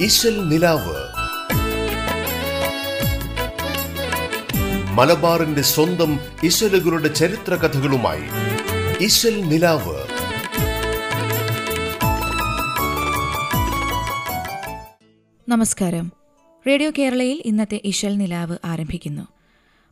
ഇശൽ നിലാവ്. മലബാറിന്റെ സ്വന്തം ഇശലുകളുടെ ചരിത്ര കഥകളുമായി ഇശൽ നിലാവ്. നമസ്കാരം. റേഡിയോ കേരളയിൽ ഇന്നത്തെ ഇശൽ നിലാവ് ആരംഭിക്കുന്നു.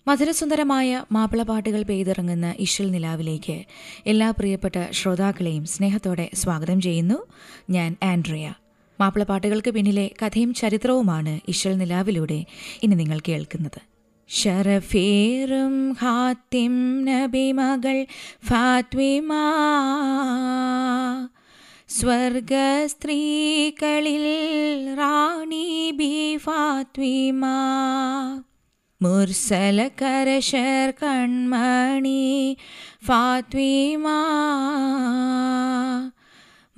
മധുരസുന്ദരമായ മാപ്പിളപ്പാട്ടുകൾ പെയ്തിറങ്ങുന്ന ഇഷൽ നിലാവിലേക്ക് എല്ലാ പ്രിയപ്പെട്ട ശ്രോതാക്കളെയും സ്നേഹത്തോടെ സ്വാഗതം ചെയ്യുന്നു. ഞാൻ ആൻഡ്രിയ. മാപ്പിളപ്പാട്ടുകൾക്ക് പിന്നിലെ കഥയും ചരിത്രവുമാണ് ഇശൽ നിലാവിലൂടെ ഇനി നിങ്ങൾ കേൾക്കുന്നത്. ഷറഫേറും ഹാത്തിം നബി മകൾ ഫാത്വിമ സ്വർഗസ്ത്രീകളിൽ റാണി ബി ഫാത്വിമ മുർസല കരശർ കൺമണി ഫാത്വിമ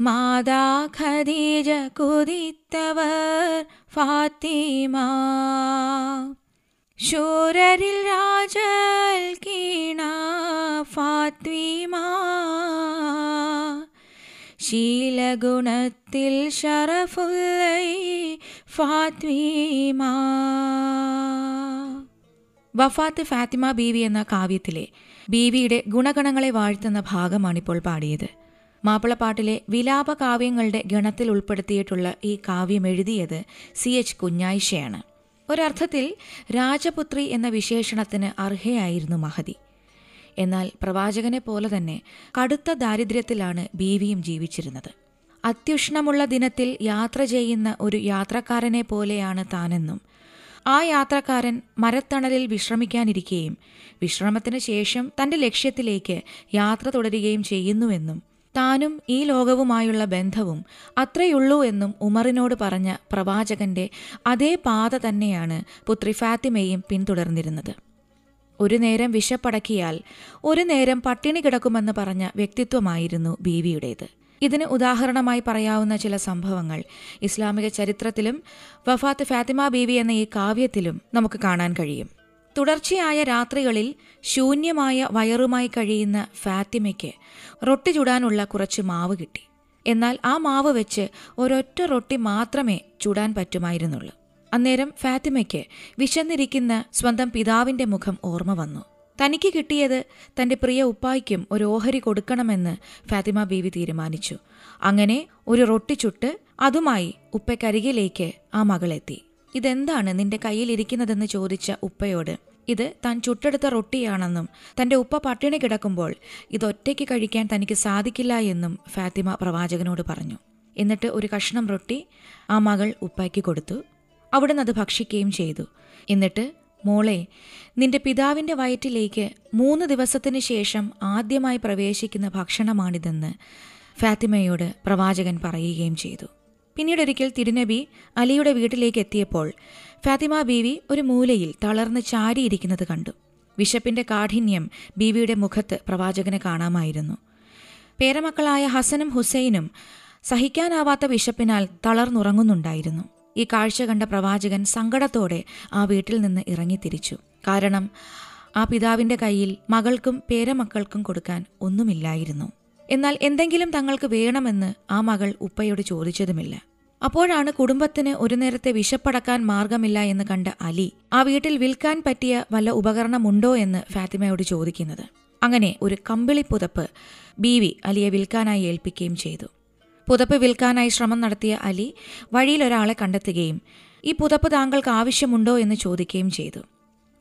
മാതാ ഖദീജ കുതിത്തവർ ഫാത്തിമ. ശൂരരിൽ രാജൽ കീണ ഫാത്വിമ. ശീലഗുണത്തിൽ ഷറഫുല്ലൈ ഫാത്വീമ. വഫാത്ത് ഫാത്തിമ ബീവി എന്ന കാവ്യത്തിലെ ബീവിയുടെ ഗുണഗണങ്ങളെ വാഴ്ത്തുന്ന ഭാഗമാണിപ്പോൾ പാടിയത്. മാപ്പിളപ്പാട്ടിലെ വിലാപ കാവ്യങ്ങളുടെ ഗണത്തിൽ ഉൾപ്പെടുത്തിയിട്ടുള്ള ഈ കാവ്യം എഴുതിയത് സി എച്ച് കുഞ്ഞായിഷയാണ്. ഒരർത്ഥത്തിൽ രാജപുത്രി എന്ന വിശേഷണത്തിന് അർഹയായിരുന്നു മഹതി. എന്നാൽ പ്രവാചകനെ പോലെ തന്നെ കടുത്ത ദാരിദ്ര്യത്തിലാണ് ബീവിയും ജീവിച്ചിരുന്നത്. അത്യുഷ്ണമുള്ള ദിനത്തിൽ യാത്ര ചെയ്യുന്ന ഒരു യാത്രക്കാരനെ പോലെയാണ് താനെന്നും ആ യാത്രക്കാരൻ മരത്തണലിൽ വിശ്രമിക്കാനിരിക്കുകയും വിശ്രമത്തിന് ശേഷം തന്റെ ലക്ഷ്യത്തിലേക്ക് യാത്ര തുടരുകയും ചെയ്യുന്നുവെന്നും താനും ഈ ലോകവുമായുള്ള ബന്ധവും അത്രയുള്ളൂ എന്നും ഉമറിനോട് പറഞ്ഞ പ്രവാചകന്റെ അതേ പാത തന്നെയാണ് പുത്രി ഫാത്തിമയും പിന്തുടർന്നിരുന്നത്. ഒരു നേരം വിശപ്പടക്കിയാൽ ഒരു നേരം പട്ടിണി കിടക്കുമെന്ന് പറഞ്ഞ വ്യക്തിത്വമായിരുന്നു ബീവിയുടേത്. ഇതിന് ഉദാഹരണമായി പറയാവുന്ന ചില സംഭവങ്ങൾ ഇസ്ലാമിക ചരിത്രത്തിലും വഫാത്ത് ഫാത്തിമ ബീവി എന്ന ഈ കാവ്യത്തിലും നമുക്ക് കാണാൻ കഴിയും. തുടർച്ചയായ രാത്രികളിൽ ശൂന്യമായ വയറുമായി കഴിയുന്ന ഫാത്തിമയ്ക്ക് റൊട്ടി ചുടാനുള്ള കുറച്ച് മാവ് കിട്ടി. എന്നാൽ ആ മാവ് വെച്ച് ഒരൊറ്റ റൊട്ടി മാത്രമേ ചുടാൻ പറ്റുമായിരുന്നുള്ളൂ. അന്നേരം ഫാത്തിമയ്ക്ക് വിശന്നിരിക്കുന്ന സ്വന്തം പിതാവിന്റെ മുഖം ഓർമ്മ വന്നു. തനിക്ക് കിട്ടിയത് തന്റെ പ്രിയ ഉപ്പായ്ക്കും ഒരു ഓഹരി കൊടുക്കണമെന്ന് ഫാത്തിമ ബീവി തീരുമാനിച്ചു. അങ്ങനെ ഒരു റൊട്ടി ചുട്ട് അതുമായി ഉപ്പയ്ക്കരികിലേക്ക് ആ മകളെത്തി. ഇതെന്താണ് നിന്റെ കയ്യിലിരിക്കുന്നതെന്ന് ചോദിച്ച ഉപ്പയോട് ഇത് താൻ ചുട്ടെടുത്ത റൊട്ടിയാണെന്നും തന്റെ ഉപ്പ പട്ടിണി കിടക്കുമ്പോൾ ഇതൊറ്റയ്ക്ക് കഴിക്കാൻ തനിക്ക് സാധിക്കില്ല എന്നും ഫാത്തിമ പ്രവാചകനോട് പറഞ്ഞു. എന്നിട്ട് ഒരു കഷ്ണം റൊട്ടി ആ മകൾ ഉപ്പയ്ക്ക് കൊടുത്തു. അവിടുന്ന് അത് ഭക്ഷിക്കുകയും ചെയ്തു. എന്നിട്ട് മോളെ നിന്റെ പിതാവിന്റെ വയറ്റിലേക്ക് മൂന്ന് ദിവസത്തിന് ശേഷം ആദ്യമായി പ്രവേശിക്കുന്ന ഭക്ഷണമാണിതെന്ന് ഫാത്തിമയോട് പ്രവാചകൻ പറയുകയും ചെയ്തു. പിന്നീടൊരിക്കൽ തിരുനബി അലിയുടെ വീട്ടിലേക്ക് എത്തിയപ്പോൾ ഫാത്തിമ ബീവി ഒരു മൂലയിൽ തളർന്ന് ചാരിയിരിക്കുന്നത് കണ്ടു. വിശപ്പിന്റെ കാഠിന്യം ബീവിയുടെ മുഖത്ത് പ്രവാചകനെ കാണാമായിരുന്നു. പേരമക്കളായ ഹസനും ഹുസൈനും സഹിക്കാനാവാത്ത വിശപ്പിനാൽ തളർന്നുറങ്ങുന്നുണ്ടായിരുന്നു. ഈ കാഴ്ച കണ്ട പ്രവാചകൻ സങ്കടത്തോടെ ആ വീട്ടിൽ നിന്ന് ഇറങ്ങി തിരിച്ചു. കാരണം ആ പിതാവിന്റെ കയ്യിൽ മകൾക്കും പേരമക്കൾക്കും കൊടുക്കാൻ ഒന്നുമില്ലായിരുന്നു. എന്നാൽ എന്തെങ്കിലും തങ്ങൾക്ക് വേണമെന്ന് ആ മകൾ ഉപ്പയോട് ചോദിച്ചതുമില്ല. അപ്പോഴാണ് കുടുംബത്തിന് ഒരു നേരത്തെ വിശപ്പടക്കാൻ മാർഗമില്ല എന്ന് കണ്ട അലി ആ വീട്ടിൽ വിൽക്കാൻ പറ്റിയ വല്ല ഉപകരണമുണ്ടോ? എന്ന് ഫാത്തിമയോട് ചോദിക്കുന്നത്. അങ്ങനെ ഒരു കമ്പിളി പുതപ്പ് ബീവി അലിയെ വിൽക്കാനായി ഏൽപ്പിക്കുകയും ചെയ്തു. പുതപ്പ് വിൽക്കാനായി ശ്രമം നടത്തിയ അലി വഴിയിൽ ഒരാളെ കണ്ടെത്തുകയും ഈ പുതപ്പ് താങ്കൾക്ക് ആവശ്യമുണ്ടോ? എന്ന് ചോദിക്കുകയും ചെയ്തു.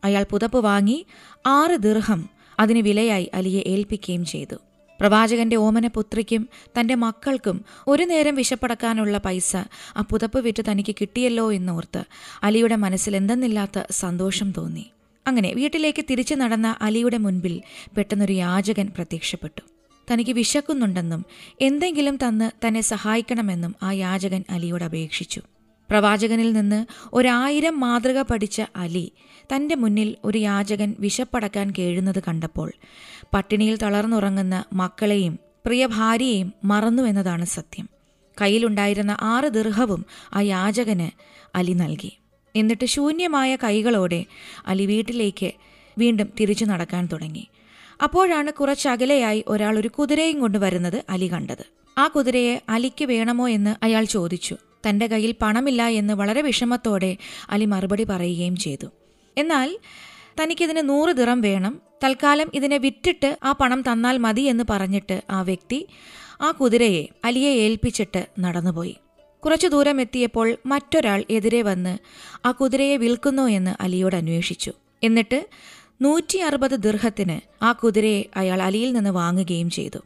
അയാൾ പുതപ്പ് വാങ്ങി ആറ് ദീർഘം അതിന് വിലയായി അലിയെ ഏൽപ്പിക്കുകയും ചെയ്തു. പ്രവാചകന്റെ ഓമന പുത്രിക്കും തന്റെ മക്കൾക്കും ഒരു നേരം വിശപ്പടക്കാനുള്ള പൈസ ആ പുതപ്പ് വിറ്റ് തനിക്ക് കിട്ടിയല്ലോ എന്നോർത്ത് അലിയുടെ മനസ്സിൽ എന്തെന്നില്ലാത്ത സന്തോഷം തോന്നി. അങ്ങനെ വീട്ടിലേക്ക് തിരിച്ചു നടന്ന അലിയുടെ മുൻപിൽ പെട്ടെന്നൊരു യാചകൻ പ്രത്യക്ഷപ്പെട്ടു. തനിക്ക് വിശക്കുന്നുണ്ടെന്നും എന്തെങ്കിലും തന്ന് തന്നെ സഹായിക്കണമെന്നും ആ യാചകൻ അലിയോട് അപേക്ഷിച്ചു. പ്രവാചകനിൽ നിന്ന് ഒരായിരം മാതൃക പഠിച്ച അലി തന്റെ മുന്നിൽ ഒരു യാചകൻ വിശപ്പടക്കാൻ കേഴുന്നത് കണ്ടപ്പോൾ പട്ടിണിയിൽ തളർന്നുറങ്ങുന്ന മക്കളെയും പ്രിയ ഭാര്യയെയും മറന്നു എന്നതാണ് സത്യം. കയ്യിലുണ്ടായിരുന്ന ആറ് ദീർഘവും ആ യാചകന് അലി നൽകി. എന്നിട്ട് ശൂന്യമായ കൈകളോടെ അലി വീട്ടിലേക്ക് വീണ്ടും തിരിച്ചു നടക്കാൻ തുടങ്ങി. അപ്പോഴാണ് കുറച്ചകലെയായി ഒരാൾ ഒരു കുതിരയും കൊണ്ടുവരുന്നത് അലി കണ്ടത്. ആ കുതിരയെ അലിക്ക് വേണമോ എന്ന് അയാൾ ചോദിച്ചു. തന്റെ കയ്യിൽ പണമില്ല എന്ന് വളരെ വിഷമത്തോടെ അലി മറുപടി പറയുകയും ചെയ്തു. എന്നാൽ തനിക്കിതിന് നൂറ് ദിറം വേണം. തൽക്കാലം ഇതിനെ വിറ്റിട്ട് ആ പണം തന്നാൽ മതി എന്ന് പറഞ്ഞിട്ട് ആ വ്യക്തി ആ കുതിരയെ അലിയെ ഏൽപ്പിച്ചിട്ട് നടന്നുപോയി. കുറച്ചു ദൂരം എത്തിയപ്പോൾ മറ്റൊരാൾ എതിരെ വന്ന് ആ കുതിരയെ വിൽക്കുന്നോ എന്ന് അലിയോട് അന്വേഷിച്ചു. എന്നിട്ട് നൂറ്റി അറുപത് ദീർഘത്തിന് ആ കുതിരയെ അയാൾ അലിയിൽ നിന്ന് വാങ്ങുകയും ചെയ്തു.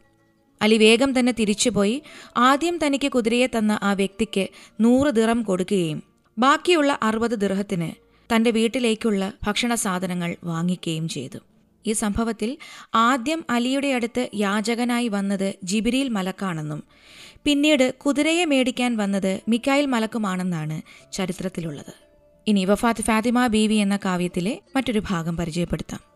അലി വേഗം തന്നെ തിരിച്ചുപോയി. ആദ്യം തനിക്ക് കുതിരയെ തന്ന ആ വ്യക്തിക്ക് നൂറ് ദിറം കൊടുക്കുകയും ബാക്കിയുള്ള അറുപത് ദിർഹത്തിന് തന്റെ വീട്ടിലേക്കുള്ള ഭക്ഷണ സാധനങ്ങൾ വാങ്ങിക്കുകയും ചെയ്തു. ഈ സംഭവത്തിൽ ആദ്യം അലിയുടെ അടുത്ത് യാചകനായി വന്നത് ജിബിരിയിൽ മലക്കാണെന്നും പിന്നീട് കുതിരയെ മേടിക്കാൻ വന്നത് മിക്കായിൽ മലക്കുമാണെന്നാണ് ചരിത്രത്തിലുള്ളത്. ഇനി വഫാത്ത് ഫാത്തിമ ബീവി എന്ന കാവ്യത്തിലെ മറ്റൊരു ഭാഗം പരിചയപ്പെടുത്താം.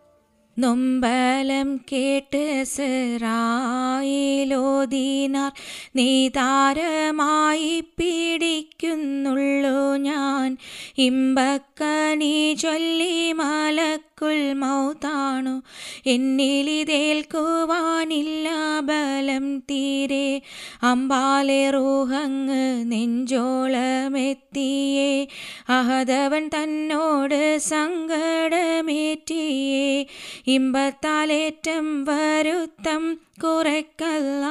നൊമ്പലം കേട്ട് സിറായിലോദീനാർ നീ താരമായി പിടിക്കുന്നുള്ളൂ ഞാൻ. ഇമ്പക്കനി ചൊല്ലി മലക്കുൽ മൗതാണു എന്നിലിതേൽക്കുവാനില്ല ബലം തീരെ. അമ്പാലെ റൂഹങ്ങ് നെഞ്ചോളമെത്തിയേ. അഹദവൻ തന്നോട് സങ്കടമേറ്റിയേ. ഇമ്പത്താലേറ്റം വരുത്തം കുറയ്ക്കല്ല.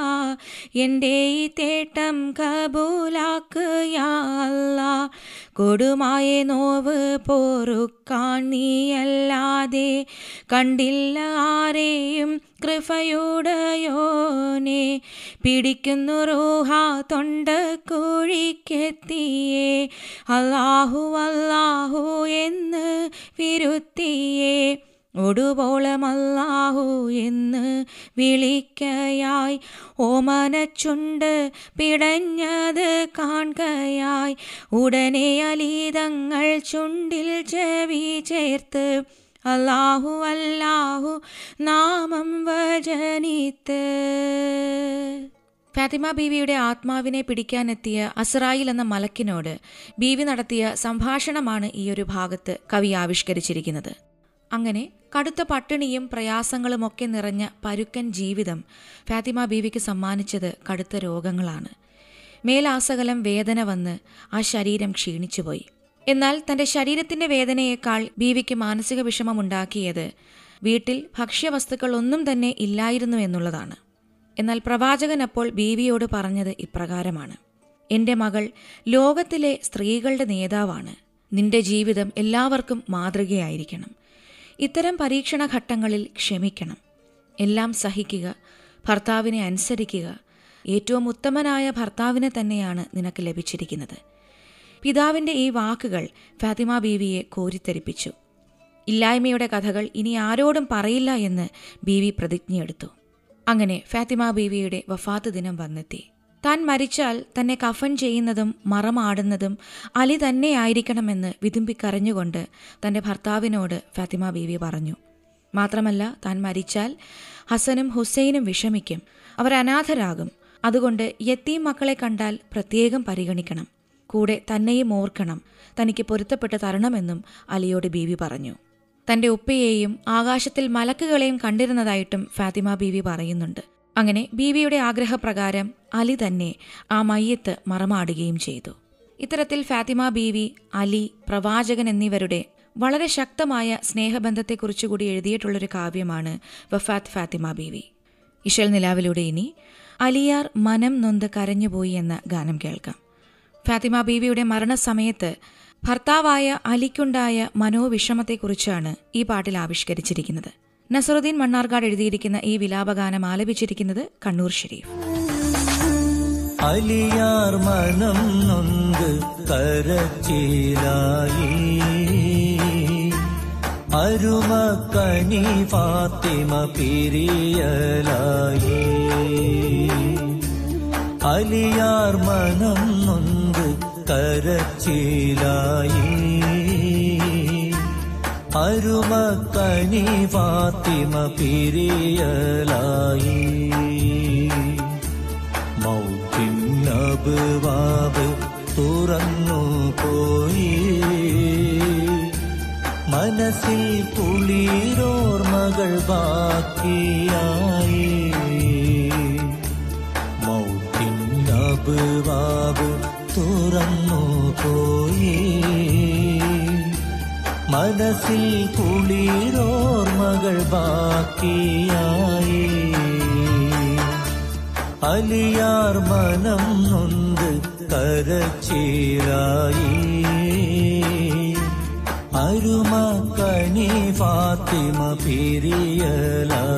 എന്റെ ഈ തേട്ടം കബൂലാക്കുകയല്ല. കൊടുമായ നോവ് പോറുക്കാൻ നീയല്ലാതെ കണ്ടില്ല ആരെയും കൃപയുടയോനെ. പിടിക്കുന്നു റൂഹ തൊണ്ട കുഴിക്കെത്തിയേ. അല്ലാഹു അല്ലാഹു എന്ന് വിരുത്തിയേ. ഒടുപോളമല്ലാഹു എന്ന് വിളിക്കയായി. ഓമനച്ചുണ്ട് പിടഞ്ഞത് കാണുകയായി. ഉടനെ അലീതങ്ങൾ ചുണ്ടിൽ ചെവി ചേർത്ത് അല്ലാഹു അല്ലാഹു നാമം വചനിത്ത്. ഫാത്തിമ ബീവിയുടെ ആത്മാവിനെ പിടിക്കാനെത്തിയ അസ്രായിൽ എന്ന മലക്കിനോട് ബീവി നടത്തിയ സംഭാഷണമാണ് ഈ ഒരു ഭാഗത്ത് കവി ആവിഷ്കരിച്ചിരിക്കുന്നത്. അങ്ങനെ കടുത്ത പട്ടിണിയും പ്രയാസങ്ങളുമൊക്കെ നിറഞ്ഞ പരുക്കൻ ജീവിതം ഫാത്തിമ ബീവിക്ക് സമ്മാനിച്ചത് കടുത്ത രോഗങ്ങളാണ്. മേലാസകലം വേദന വന്ന് ആ ശരീരം ക്ഷീണിച്ചുപോയി. എന്നാൽ തന്റെ ശരീരത്തിന്റെ വേദനയേക്കാൾ ബീവിക്ക് മാനസിക വിഷമമുണ്ടാക്കിയത് വീട്ടിൽ ഭക്ഷ്യവസ്തുക്കൾ ഒന്നും തന്നെ ഇല്ലായിരുന്നു എന്നുള്ളതാണ്. എന്നാൽ പ്രവാചകൻ അപ്പോൾ ബീവിയോട് പറഞ്ഞത് ഇപ്രകാരമാണ്. എന്റെ മകൾ ലോകത്തിലെ സ്ത്രീകളുടെ നേതാവാണ്. നിന്റെ ജീവിതം എല്ലാവർക്കും മാതൃകയായിരിക്കണം. ഇത്തരം പരീക്ഷണ ഘട്ടങ്ങളിൽ ക്ഷമിക്കണം. എല്ലാം സഹിക്കുക ഭർത്താവിനെ അനുസരിക്കുക. ഏറ്റവും ഉത്തമനായ ഭർത്താവിനെ തന്നെയാണ് നിനക്ക് ലഭിച്ചിരിക്കുന്നത്. പിതാവിന്റെ ഈ വാക്കുകൾ ഫാത്തിമ ബീവിയെ കോരിത്തെരിപ്പിച്ചു ഇല്ലായ്മയുടെ കഥകൾ ഇനി ആരോടും പറയില്ല എന്ന് ബീവി പ്രതിജ്ഞയെടുത്തു. അങ്ങനെ ഫാത്തിമ ബീവിയുടെ വഫാത്ത് ദിനം വന്നെത്തി. താൻ മരിച്ചാൽ തന്നെ കഫൻ ചെയ്യുന്നതും മറമാടുന്നതും അലി തന്നെയായിരിക്കണമെന്ന് വിതുമ്പിക്കരഞ്ഞുകൊണ്ട് തന്റെ ഭർത്താവിനോട് ഫാത്തിമ ബീവി പറഞ്ഞു. മാത്രമല്ല താൻ മരിച്ചാൽ ഹസനും ഹുസൈനും വിഷമിക്കും. അവർ അനാഥരാകും. അതുകൊണ്ട് യത്തീം മക്കളെ കണ്ടാൽ പ്രത്യേകം പരിഗണിക്കണം. കൂടെ തന്നെയും ഓർക്കണം. തനിക്ക് പൊരുത്തപ്പെട്ട് തരണമെന്നും അലിയോട് ബീവി പറഞ്ഞു. തന്റെ ഉപ്പയെയും ആകാശത്തിൽ മലക്കുകളെയും കണ്ടിരുന്നതായിട്ടും ഫാത്തിമ ബീവി പറയുന്നുണ്ട്. അങ്ങനെ ബീവിയുടെ ആഗ്രഹപ്രകാരം അലി തന്നെ ആ മയ്യത്ത് മറമാടുകയും ചെയ്തു. ഇത്തരത്തിൽ ഫാത്തിമ ബീവി അലി പ്രവാചകൻ എന്നിവരുടെ വളരെ ശക്തമായ സ്നേഹബന്ധത്തെക്കുറിച്ച് കൂടി എഴുതിയിട്ടുള്ളൊരു കാവ്യമാണ് വഫാത്ത് ഫാത്തിമ ബീവി. ഇഷൽ നിലാവിലൂടെ ഇനി അലിയാർ മനം നൊന്ത് കരഞ്ഞുപോയി എന്ന ഗാനം കേൾക്കാം. ഫാത്തിമ ബീവിയുടെ മരണസമയത്ത് ഭർത്താവായ അലിക്കുണ്ടായ മനോവിഷമത്തെക്കുറിച്ചാണ് ഈ പാട്ടിൽ ആവിഷ്കരിച്ചിരിക്കുന്നത്. നസറുദ്ദീൻ മണ്ണാർക്കാട് എഴുതിയിരിക്കുന്ന ഈ വിലാപഗാനം ആലപിച്ചിരിക്കുന്നത് കണ്ണൂർ ഷെരീഫ്. അലിയാർ മനം നൊന്ത് കരച്ചിലായി. അരുമക്കണി ഫാത്തിമ പിരിയലായി. അലിയാർ മനം നൊന്ത് കരച്ചിലായി. അരുമക്കനി ഫാത്തിമ പിരിയലായി. മൗത്തിനബുവാബ് തുറന്നു പോയി. മനസ്സിൽ കുളിരോർമകൾ ബാക്കിയായി. മൗത്തിനബുവാബ് തുറന്നു പോയി. മനസ്സിൽ കുളിരോർമകൾ ബാക്കിയായി അലിയാർ മനം നൊന്ത് കരച്ചീരായി അരുമ കണി ഫാത്തിമ പിരിയലായി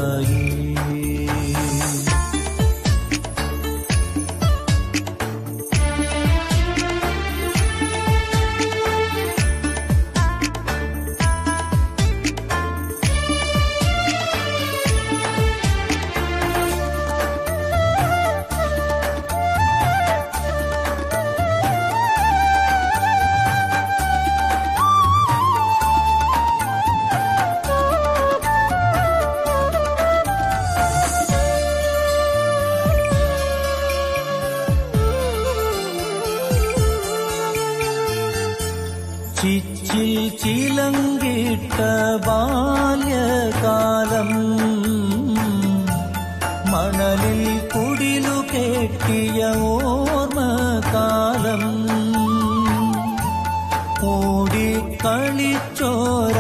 ചിച്ചിൽ ചിലങ്കിട്ട ബാല്യകാലം മണലിൽ കുടിലു കെട്ടിയ ഓർമ്മകാലം ഓടി കളിച്ചോര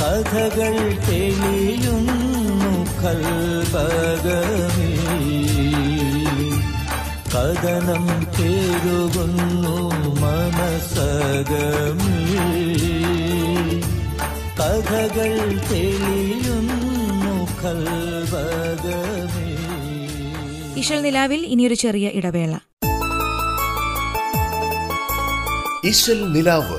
കഥകൾ തെളിയുന്നു കൽപകമേ കഥനം തേരുകുന്നു മനസ്സകമേ. കഥകൾ തെളിയുന്നു കൽപകമേ ഇഷൽ നിലാവിൽ ഇനിയൊരു ചെറിയ ഇടവേള. ഇശൽ നിലാവ്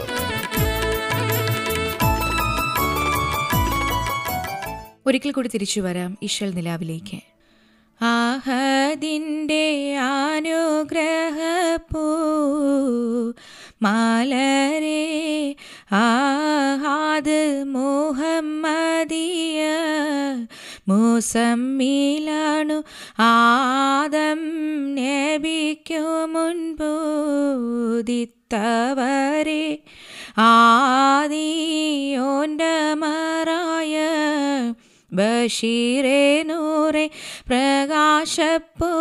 ഒരിക്കൽ കൂടി തിരിച്ചു വരാം ഇഷൽ നിലാവിലേക്ക്. ആഹദിന്റെ അനുഗ്രഹപ്പൂ മാലരെ ആഹാദ് മുഹമ്മദിയ മൂസമ്മിലാണു ആദം നബിക്കു മുൻപൂതിത്തവരെ ആദിയോന്റെ മറായ ബഷീറേ നൂറെ പ്രകാശപ്പൂ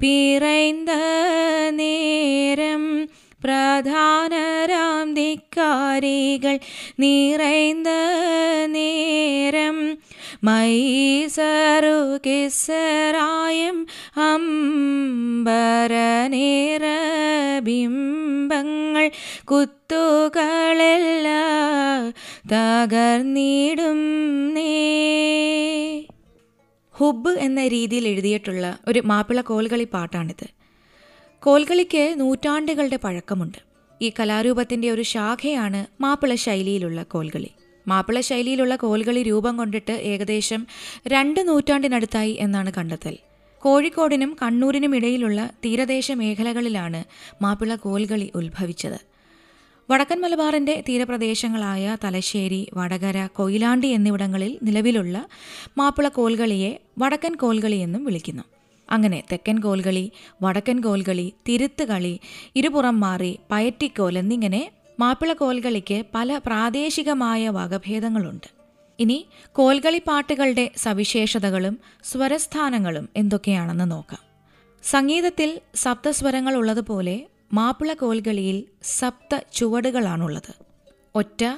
പിറൈന്ത നേരം പ്രധാനരാം ധിക്കാരികൾ നിറൈന്ത നേരം മൈസറു കിസറായും അംബരനേരബിംബങ്ങൾ കുത്തുകളെല്ലാം തകർന്നിടും നേ. ഹുബ് എന്ന രീതിയിൽ എഴുതിയിട്ടുള്ള ഒരു മാപ്പിള കോൽകളി പാട്ടാണിത്. കോൽകളിക്ക് നൂറ്റാണ്ടുകളുടെ പഴക്കമുണ്ട്. ഈ കലാരൂപത്തിന്റെ ഒരു ശാഖയാണ് മാപ്പിള ശൈലിയിലുള്ള കോൽകളി. മാപ്പിള ശൈലിയിലുള്ള കോൽകളി രൂപം കൊണ്ടിട്ട് ഏകദേശം രണ്ട് നൂറ്റാണ്ടിനടുത്തായി എന്നാണ് കണ്ടെത്തൽ. കോഴിക്കോടിനും കണ്ണൂരിനും ഇടയിലുള്ള തീരദേശ മേഖലകളിലാണ് മാപ്പിള കോൽകളി ഉത്ഭവിച്ചത്. വടക്കൻ മലബാറിന്റെ തീരപ്രദേശങ്ങളായ തലശ്ശേരി വടകര കൊയിലാണ്ടി എന്നിവിടങ്ങളിൽ നിലവിലുള്ള മാപ്പിള കോൽകളിയെ വടക്കൻ കോൽകളി എന്നും വിളിക്കുന്നു. അങ്ങനെ തെക്കൻ കോൽകളി വടക്കൻ കോൽകളി തിരുത്തുകളി ഇരുപുറം മാറി പയറ്റിക്കോൽ എന്നിങ്ങനെ മാപ്പിള കോൽകളിക്ക് പല പ്രാദേശികമായ വകഭേദങ്ങളുണ്ട്. ഇനി കോൽകളി പാട്ടുകളുടെ സവിശേഷതകളും സ്വരസ്ഥാനങ്ങളും എന്തൊക്കെയാണെന്ന് നോക്കാം. സംഗീതത്തിൽ സപ്തസ്വരങ്ങൾ ഉള്ളതുപോലെ മാപ്പിള കോൽകളിയിൽ സപ്ത ചുവടുകളാണുള്ളത്. ഒറ്റ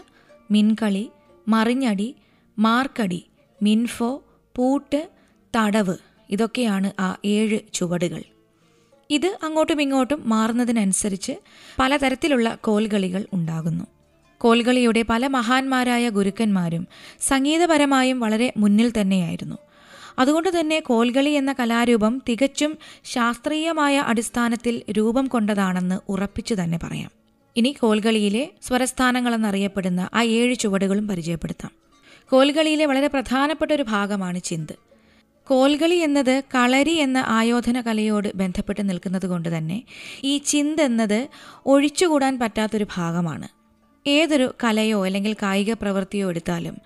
മിൻകളി മറിഞ്ഞടി മാർക്കടി മിൻഫോ പൂട്ട് തടവ് ഇതൊക്കെയാണ് ആ ഏഴ് ചുവടുകൾ. ഇത് അങ്ങോട്ടും ഇങ്ങോട്ടും മാറുന്നതിനനുസരിച്ച് പലതരത്തിലുള്ള കോൽകളികൾ ഉണ്ടാകുന്നു. കോൽകളിയുടെ പല മഹാന്മാരായ ഗുരുക്കന്മാരും സംഗീതപരമായും വളരെ മുന്നിൽ തന്നെയായിരുന്നു. അതുകൊണ്ട് തന്നെ കോൽകളി എന്ന കലാരൂപം തികച്ചും ശാസ്ത്രീയമായ അടിസ്ഥാനത്തിൽ രൂപം കൊണ്ടതാണെന്ന് ഉറപ്പിച്ചു തന്നെ പറയാം. ഇനി കോൽകളിയിലെ സ്വരസ്ഥാനങ്ങളെന്നറിയപ്പെടുന്ന ആ ഏഴ് ചുവടുകളും പരിചയപ്പെടുത്താം. കോൽകളിയിലെ വളരെ പ്രധാനപ്പെട്ട ഒരു ഭാഗമാണ് ചിന്ത്. കോൽകളി എന്നത് കളരി എന്ന ആയോധന കലയോട് ബന്ധപ്പെട്ട് നിൽക്കുന്നത് കൊണ്ട് തന്നെ ഈ ചിന്ത് എന്നത് ഒഴിച്ചുകൂടാൻ പറ്റാത്തൊരു ഭാഗമാണ്. ഏതൊരു കലയോ അല്ലെങ്കിൽ കായിക പ്രവൃത്തിയോ എടുത്താലും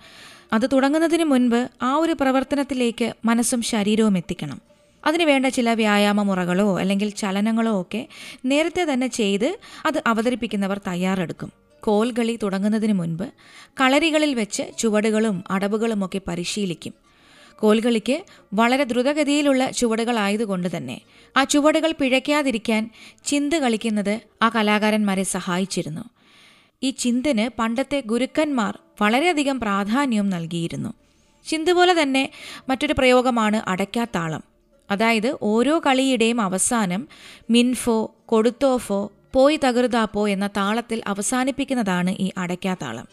അത് തുടങ്ങുന്നതിന് മുൻപ് ആ ഒരു പ്രവർത്തനത്തിലേക്ക് മനസ്സും ശരീരവും എത്തിക്കണം. അതിനുവേണ്ട ചില വ്യായാമ മുറകളോ അല്ലെങ്കിൽ ചലനങ്ങളോ ഒക്കെ നേരത്തെ തന്നെ ചെയ്ത് അത് അവതരിപ്പിക്കുന്നവർ തയ്യാറെടുക്കും. കോൽകളി തുടങ്ങുന്നതിന് മുൻപ് കളരികളിൽ വെച്ച് ചുവടുകളും അടവുകളും ഒക്കെ പരിശീലിക്കും. കോൽകളിക്ക് വളരെ ദ്രുതഗതിയിലുള്ള ചുവടുകളായതുകൊണ്ട് തന്നെ ആ ചുവടുകൾ പിഴയ്ക്കാതിരിക്കാൻ ചിന്ത് കളിക്കുന്നത് ആ കലാകാരന്മാരെ സഹായിച്ചിരുന്നു. ഈ ചിന്തന് പണ്ടത്തെ ഗുരുക്കന്മാർ വളരെയധികം പ്രാധാന്യം നൽകിയിരുന്നു. ചിന്ത പോലെ തന്നെ മറ്റൊരു പ്രയോഗമാണ് അടയ്ക്കാത്താളം. അതായത് ഓരോ കളിയുടെയും അവസാനം മിൻഫോ കൊടുത്തോഫോ പോയി തകർതാപ്പോ എന്ന താളത്തിൽ അവസാനിപ്പിക്കുന്നതാണ് ഈ അടയ്ക്കാത്താളം.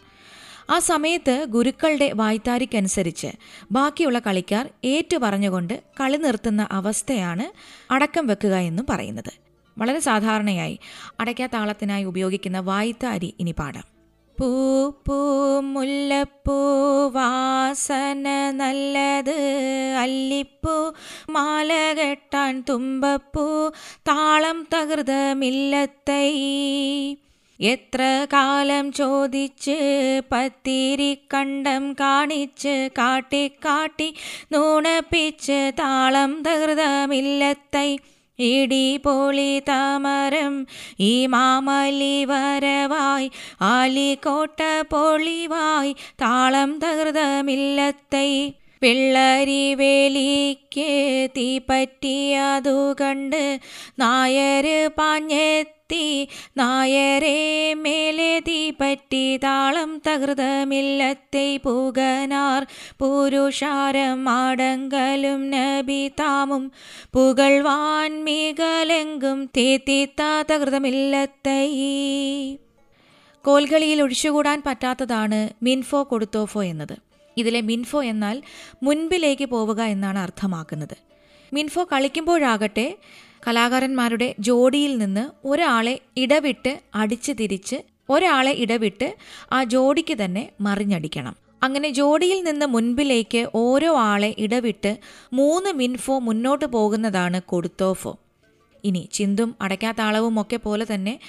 ആ സമയത്ത് ഗുരുക്കളുടെ വായ്ത്താരിക്കനുസരിച്ച് ബാക്കിയുള്ള കളിക്കാർ ഏറ്റു പറഞ്ഞുകൊണ്ട് കളി നിർത്തുന്ന അവസ്ഥയാണ് അടക്കം വെക്കുക എന്നും പറയുന്നത്. വളരെ സാധാരണയായി അടയ്ക്കാ താളത്തിനായി ഉപയോഗിക്കുന്ന വായ്ത്താരി ഇനി പാടാം. പൂ പൂ മുല്ലപ്പൂ വാസന നല്ലത് അല്ലിപ്പൂ മാല കെട്ടാൻ തുമ്പപ്പൂ താളം തകൃതമില്ലത്തൈ എത്ര കാലം ചോദിച്ച് പത്തിരി കണ്ടം കാണിച്ച് കാട്ടിക്കാട്ടി കാട്ടി നൂണപ്പിച്ച് താളം തകൃതമില്ലത്തൈ ഇടി പൊളി താമരം ഈ മാമലി വരവായി ആലിക്കോട്ട പൊളിവായി താളം തകൃതമില്ലത്തൈ. പിള്ളരി വേലിക്ക് തീപ്പറ്റിയതു കണ്ട് നായര് പാഞ്ഞെത്തി നായരെ മേലെ പറ്റി താളം തകൃതമില്ലത്തെ പുകനാർ. പുരുഷാരം ആടങ്കലും നബി താമും. പുകൾവാൻ മികലെങ്കും തീത്തിത്ത തകൃതമില്ലത്തൈ. കോൽകളിയിൽ ഒഴിച്ചുകൂടാൻ പറ്റാത്തതാണ് മിൻഫോ കൊടുത്തോഫോ എന്നത്. ഇതിലെ മിൻഫോ എന്നാൽ മുൻപിലേക്ക് പോവുക എന്നാണ് അർത്ഥമാക്കുന്നത്. മിൻഫോ കളിക്കുമ്പോഴാകട്ടെ കലാകാരന്മാരുടെ ജോഡിയിൽ നിന്ന് ഒരാളെ ഇടവിട്ട് അടിച്ച് തിരിച്ച് ഒരാളെ ഇടവിട്ട് ആ ജോഡിക്ക് തന്നെ മറിഞ്ഞടിക്കണം. അങ്ങനെ ജോഡിയിൽ നിന്ന് മുൻപിലേക്ക് ഓരോ ആളെ ഇടവിട്ട് മൂന്ന് മിൻഫോ മുന്നോട്ട് പോകുന്നതാണ് കൊടുത്തോഫോ. ഇനി ചിന്തും അടയ്ക്കാത്ത അളവും ഒക്കെ പോലെ തന്നെ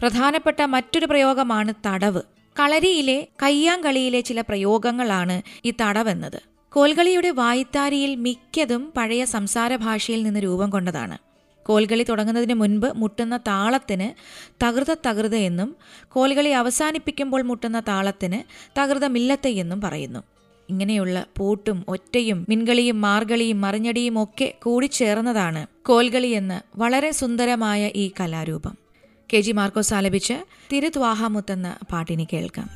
പ്രധാനപ്പെട്ട മറ്റൊരു പ്രയോഗമാണ് തടവ്. കളരിയിലെ കയ്യാങ്കളിയിലെ ചില പ്രയോഗങ്ങളാണ് ഈ തടവെന്നത്. കോൽകളിയുടെ വായ്ത്താരിയിൽ മിക്കതും പഴയ സംസാര ഭാഷയിൽ നിന്ന് രൂപം കൊണ്ടതാണ്. കോൽകളി തുടങ്ങുന്നതിന് മുൻപ് മുട്ടുന്ന താളത്തിന് തകൃത തകൃത എന്നും കോൽകളി അവസാനിപ്പിക്കുമ്പോൾ മുട്ടുന്ന താളത്തിന് തകൃതമില്ലത്തെ എന്നും പറയുന്നു. ഇങ്ങനെയുള്ള പൂട്ടും ഒറ്റയും മിൻകളിയും മാർഗളിയും മറിഞ്ഞടിയും ഒക്കെ കൂടിച്ചേർന്നതാണ് കോൽകളി എന്ന വളരെ സുന്ദരമായ ഈ കലാരൂപം. കെ ജി മാർക്കോസ് ആലപിച്ച് തിരുത്വാഹാമുത്തെന്ന പാട്ടിനി കേൾക്കാം.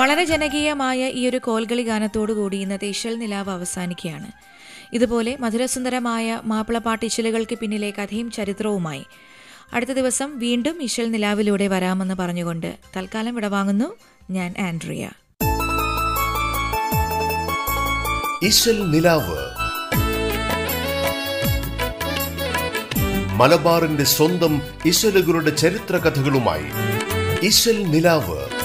വളരെ ജനകീയമായ ഈ ഒരു കോൽകളി ഗാനത്തോടു കൂടി ഇന്നത്തെ ഇശൽ നിലാവ് അവസാനിക്കുകയാണ്. ഇതുപോലെ മധുരസുന്ദരമായ മാപ്പിളപ്പാട്ട് ഇശലുകൾക്ക് പിന്നിലെ കഥയും ചരിത്രവുമായി അടുത്ത ദിവസം വീണ്ടും ഇശൽ നിലാവിലൂടെ വരാമെന്ന് പറഞ്ഞുകൊണ്ട് തൽക്കാലം വിടവാങ്ങുന്നു ഞാൻ ആൻഡ്രിയ. മലബാറിന്റെ സ്വന്തം ഇശലുകളുടെ ചരിത്ര കഥകളുമായി ഇശൽ നിലാവ്